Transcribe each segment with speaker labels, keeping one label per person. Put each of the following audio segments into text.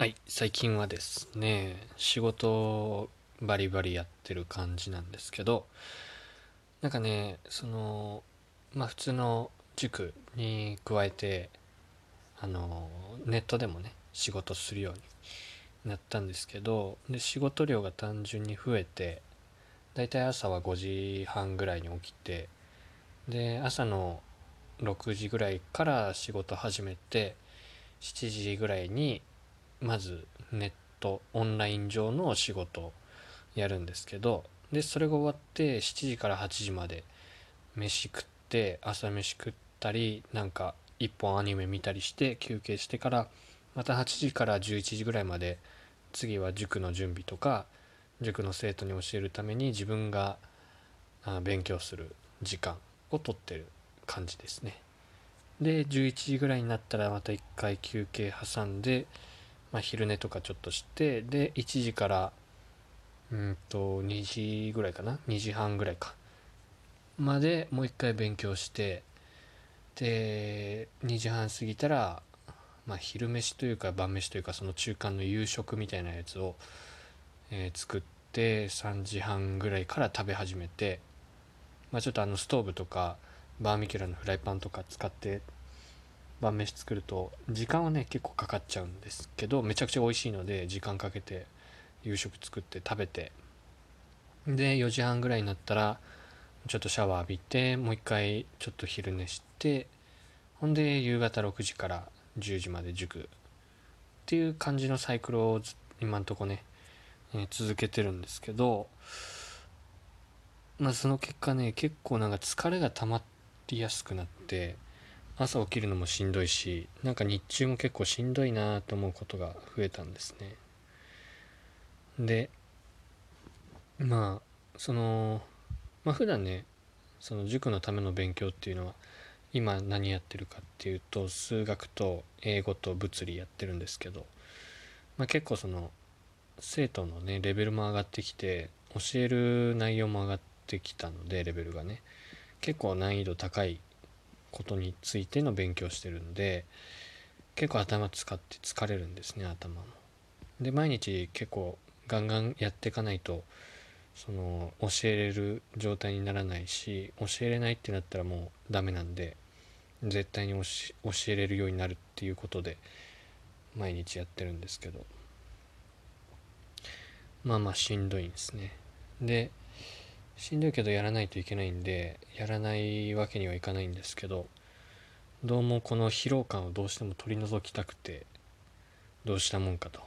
Speaker 1: はい、最近はですね、仕事バリバリやってる感じなんですけど、なんかね、その、まあ普通の塾に加えて、あの、ネットでもね、仕事するようになったんですけど、で、仕事量が単純に増えて、だいたい朝は5時半ぐらいに起きて、で、朝の6時ぐらいから仕事始めて、7時ぐらいにまずネットオンライン上の仕事をやるんですけどでそれが終わって7時から8時まで飯食って朝飯食ったりなんか一本アニメ見たりして休憩してからまた8時から11時ぐらいまで次は塾の準備とか塾の生徒に教えるために自分が勉強する時間をとってる感じですね。で11時ぐらいになったらまた1回休憩挟んでまあ、昼寝とかちょっとしてで1時からうんと2時ぐらいかな？2時半ぐらいか。までもう一回勉強してで2時半過ぎたら、まあ、昼飯というか晩飯というかその中間の夕食みたいなやつを、えー、作って3時半ぐらいから食べ始めて、まあ、ちょっとあのストーブとかバーミキュラのフライパンとか使って晩飯作ると時間はね結構かかっちゃうんですけどめちゃくちゃ美味しいので時間かけて夕食作って食べて。で4時半ぐらいになったらちょっとシャワー浴びてもう一回ちょっと昼寝してほんで夕方6時から10時まで塾。っていう感じのサイクルを今んとこね、えー、続けてるんですけどまあその結果ね結構なんか疲れが溜まりやすくなって朝起きるのもしんどいしなんか日中も結構しんどいなと思うことが増えたんですね。でまあそのまあ普段ねその塾のための勉強っていうのは今何やってるかっていうと数学と英語と物理やってるんですけど、まあ、結構その生徒のねレベルも上がってきて教える内容も上がってきたのでレベルがね。結構難易度高いことについての勉強してるんで結構頭使って疲れるんですね頭も。で毎日結構ガンガンやっていかないとその教えれる状態にならないし教えれないってなったらもうダメなんで絶対に教えれるようになるっていうことで毎日やってるんですけどまあまあしんどいんですねでしんどいけどやらないといけないんでやらないわけにはいかないんですけどどうもこの疲労感をどうしても取り除きたくてどうしたもんかと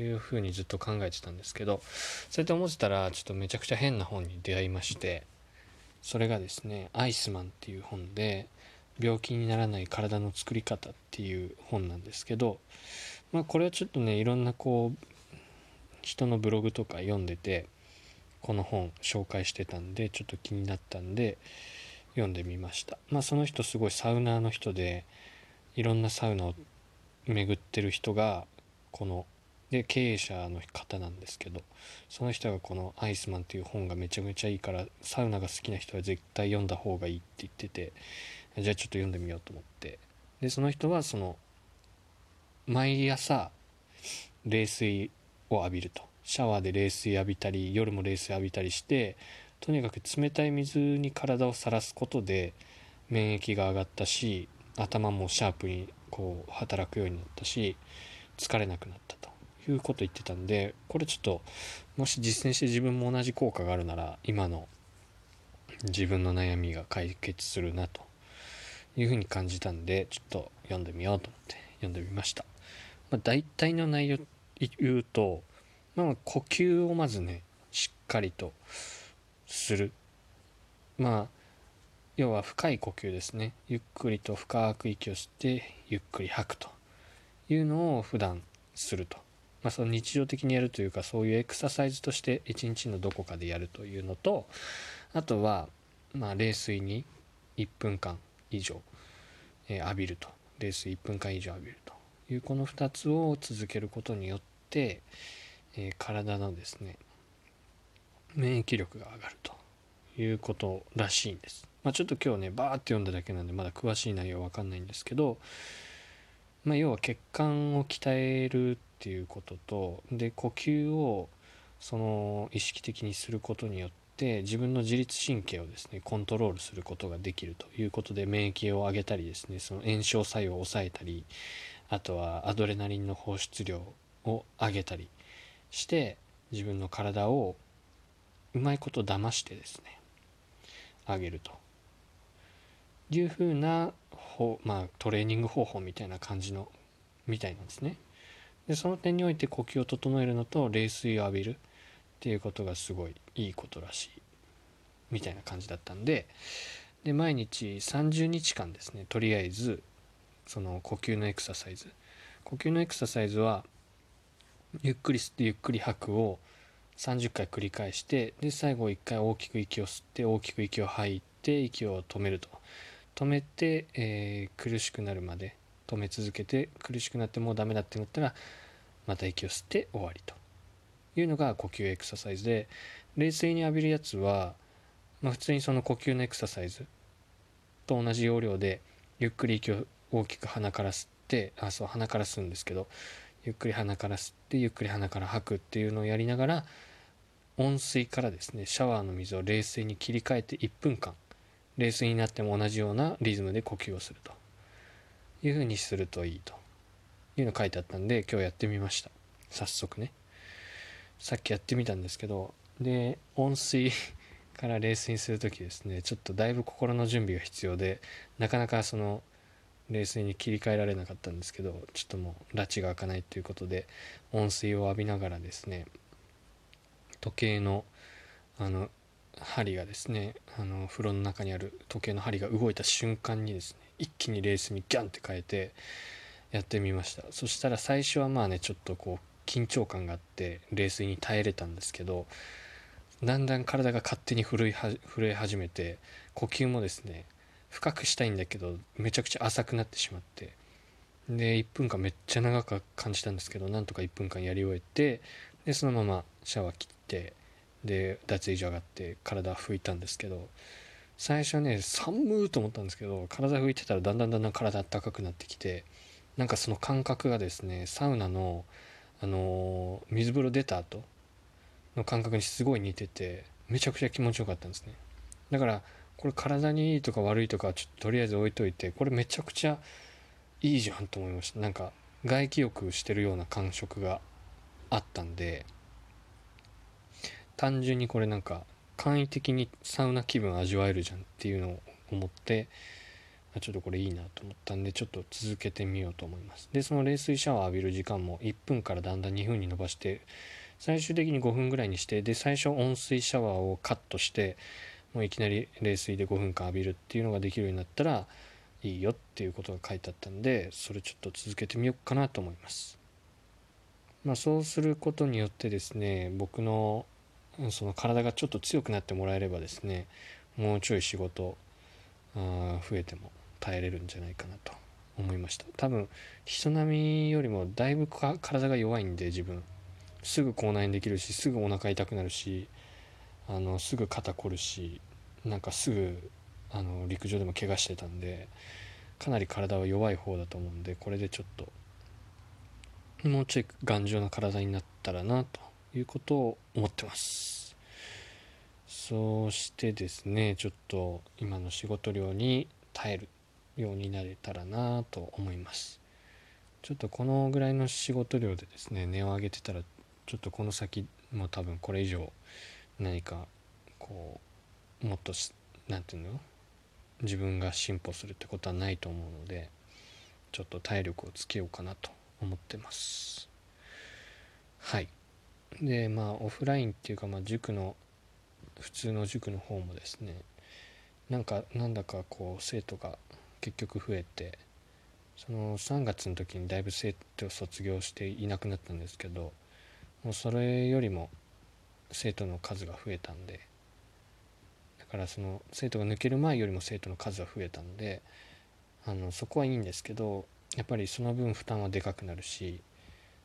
Speaker 1: いうふうにずっと考えてたんですけどそうやって思ってたらちょっとめちゃくちゃ変な本に出会いましてそれがですね「アイスマン」っていう本で病気にならない体の作り方っていう本なんですけどまあこれはちょっとねいろんなこう人のブログとか読んでてこの本紹介してたんでちょっと気になったんで読んでみました。まあその人すごいサウナーの人でいろんなサウナを巡ってる人がこので経営者の方なんですけどその人がこの「アイスマン」っていう本がめちゃめちゃいいからサウナが好きな人は絶対読んだ方がいいって言っててじゃあちょっと読んでみようと思って。でその人はその毎朝冷水を浴びると。シャワーで冷水浴びたり夜も冷水浴びたりしてとにかく冷たい水に体をさらすことで免疫が上がったし頭もシャープにこう働くようになったし疲れなくなったということ言ってたんでこれちょっともし実践して自分も同じ効果があるなら今の自分の悩みが解決するなというふうに感じたんでちょっと読んでみようと思って読んでみました、まあ、大体の内容言うとまあ、呼吸をまずねしっかりとする。まあ要は深い呼吸ですね。ゆっくりと深く息を吸ってゆっくり吐くというのを普段すると、まあ、その日常的にやるというかそういうエクササイズとして一日のどこかでやるというのとあとはまあ冷水に1分間以上、えー、浴びると。冷水1分間以上浴びると。いうこの2つを続けることによってえー、体のですね免疫力が上がるということらしいんです。まあ、ちょっと今日ねバーって読んだだけなんでまだ詳しい内容わかんないんですけど、まあ、要は血管を鍛えるっていうこととで呼吸をその意識的にすることによって自分の自律神経をですねコントロールすることができるということで免疫を上げたりですねその炎症作用を抑えたりあとはアドレナリンの放出量を上げたりして自分の体をうまいこと騙してですね上げると。いうふうなまあ、トレーニング方法みたいな感じのみたいなんですね。でその点において呼吸を整えるのと冷水を浴びるっていうことがすごいいいことらしいみたいな感じだったんでで毎日30日間ですねとりあえずその呼吸のエクササイズ。呼吸のエクササイズはゆっくり吸ってゆっくり吐くを30回繰り返してで最後1回大きく息を吸って大きく息を吐いて息を止めると。止めて、えー、苦しくなるまで止め続けて苦しくなってもうダメだってなったらまた息を吸って終わりと。いうのが呼吸エクササイズで冷静に浴びるやつは、まあ、普通にその呼吸のエクササイズと同じ要領でゆっくり息を大きく鼻から吸ってあそう鼻から吸うんですけどゆっくり鼻から吸ってゆっくり鼻から吐くっていうのをやりながら温水からですねシャワーの水を冷水に切り替えて1分間冷水になっても同じようなリズムで呼吸をすると。いうふうにするといいと。いうの書いてあったんで今日やってみました。早速ね。さっきやってみたんですけどで温水から冷水にする時ですねちょっとだいぶ心の準備が必要でなかなかその冷水に切り替えられなかったんですけどちょっともう拉致が開かないということで温水を浴びながらですね時計のあの針がですねあの風呂の中にある時計の針が動いた瞬間にですね一気にレースにギャンって変えてやってみました。そしたら最初はまあねちょっとこう緊張感があって冷水に耐えれたんですけどだんだん体が勝手に震え始めて呼吸もですね深くしたいんだけどめちゃくちゃ浅くなってしまって。で1分間めっちゃ長く感じたんですけどなんとか1分間やり終えてでそのままシャワー切ってで脱衣所上がって体拭いたんですけど最初はね寒ーと思ったんですけど体拭いてたらだんだんだんだん体あったかくなってきてなんかその感覚がですねサウナのあのー、水風呂出た後の感覚にすごい似ててめちゃくちゃ気持ちよかったんですね。だからこれ体にいいとか悪いとかちょっととりあえず置いといてこれめちゃくちゃいいじゃんと思いました。なんか外気浴してるような感触があったんで単純にこれなんか簡易的にサウナ気分味わえるじゃんっていうのを思ってちょっとこれいいなと思ったんでちょっと続けてみようと思います。でその冷水シャワー浴びる時間も1分からだんだん2分に伸ばして最終的に5分ぐらいにしてで最初温水シャワーをカットしてもういきなり冷水で5分間浴びるっていうのができるようになったらいいよっていうことが書いてあったんでそれちょっと続けてみようかなと思います。まあそうすることによってですね僕のその体がちょっと強くなってもらえればですねもうちょい仕事あ増えても耐えれるんじゃないかなと思いました。多分人並みよりもだいぶ体が弱いんで自分。すぐ口内炎できるしすぐお腹痛くなるしあのすぐ肩こるしなんかすぐあの陸上でも怪我してたんでかなり体は弱い方だと思うんでこれでちょっともうちょい頑丈な体になったらなということを思ってます。そうしてですねちょっと今の仕事量に耐えるようになれたらなと思います。ちょっとこのぐらいの仕事量でですね値を上げてたらちょっとこの先も多分これ以上何かこうもっと何て言うの？自分が進歩するってことはないと思うのでちょっと体力をつけようかなと思ってます。はい。でまあオフラインっていうかまあ塾の普通の塾の方もですねなんかなんだかこう生徒が結局増えてその3月の時にだいぶ生徒を卒業していなくなったんですけどもうそれよりも生徒の数が増えたんでだからその生徒が抜ける前よりも生徒の数が増えたんであのそこはいいんですけどやっぱりその分負担はでかくなるし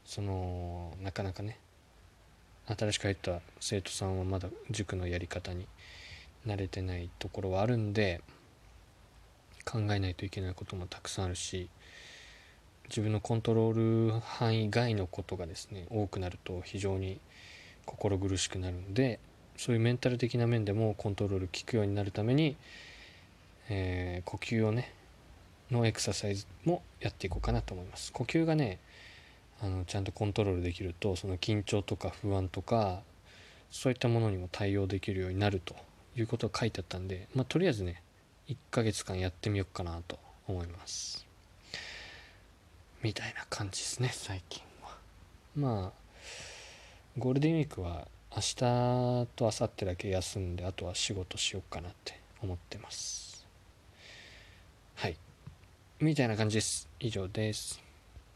Speaker 1: そのなかなかね新しく入った生徒さんはまだ塾のやり方に慣れてないところはあるんで考えないといけないこともたくさんあるし自分のコントロール範囲外のことがですね多くなると非常に心苦しくなるのでそういうメンタル的な面でもコントロール効くようになるために、えー、呼吸をねのエクササイズもやっていこうかなと思います。呼吸がねあのちゃんとコントロールできるとその緊張とか不安とかそういったものにも対応できるようになるということが書いてあったんで、まあ、とりあえずね1ヶ月間やってみようかなと思います。みたいな感じですね最近は。まあゴールデンウィークは明日と明後日だけ休んであとは仕事しようかなって思ってます。はい。みたいな感じです。以上です。